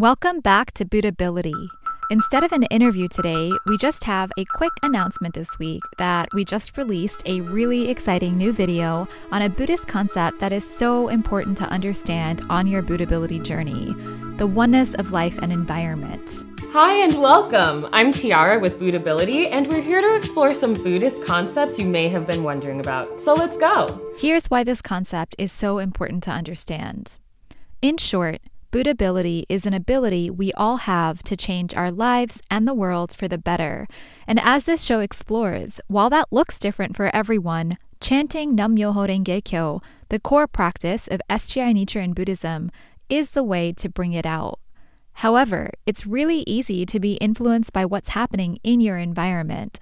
Welcome back to Buddhability. Instead of an interview today, we just have a quick announcement this week that we just released a really exciting new video on a Buddhist concept that is so important to understand on your Buddhability journey the oneness of life and environment. Hi and welcome. I'm Tiara with Buddhability, and we're here to explore some Buddhist concepts you may have been wondering about. So let's go. Here's why this concept is so important to understand. In short, Buddhability is an ability we all have to change our lives and the world for the better. And as this show explores, while that looks different for everyone, chanting Nam Myoho Renge Kyo, the core practice of SGI Nichiren Buddhism, is the way to bring it out. However, it's really easy to be influenced by what's happening in your environment.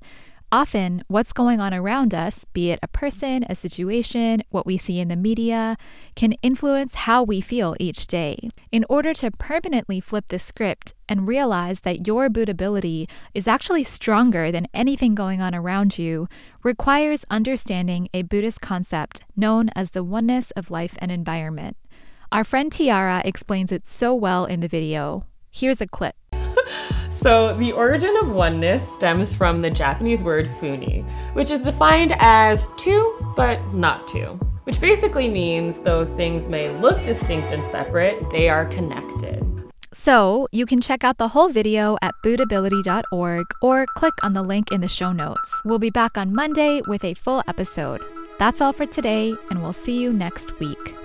Often, what's going on around us, be it a person, a situation, what we see in the media, can influence how we feel each day. In order to permanently flip the script and realize that your Buddhability is actually stronger than anything going on around you, requires understanding a Buddhist concept known as the oneness of life and environment. Our friend Tiara explains it so well in the video. Here's a clip. So, the origin of oneness stems from the Japanese word funi, which is defined as two but not two, which basically means though things may look distinct and separate, they are connected. So, you can check out the whole video at buddhability.org or click on the link in the show notes. We'll be back on Monday with a full episode. That's all for today, and we'll see you next week.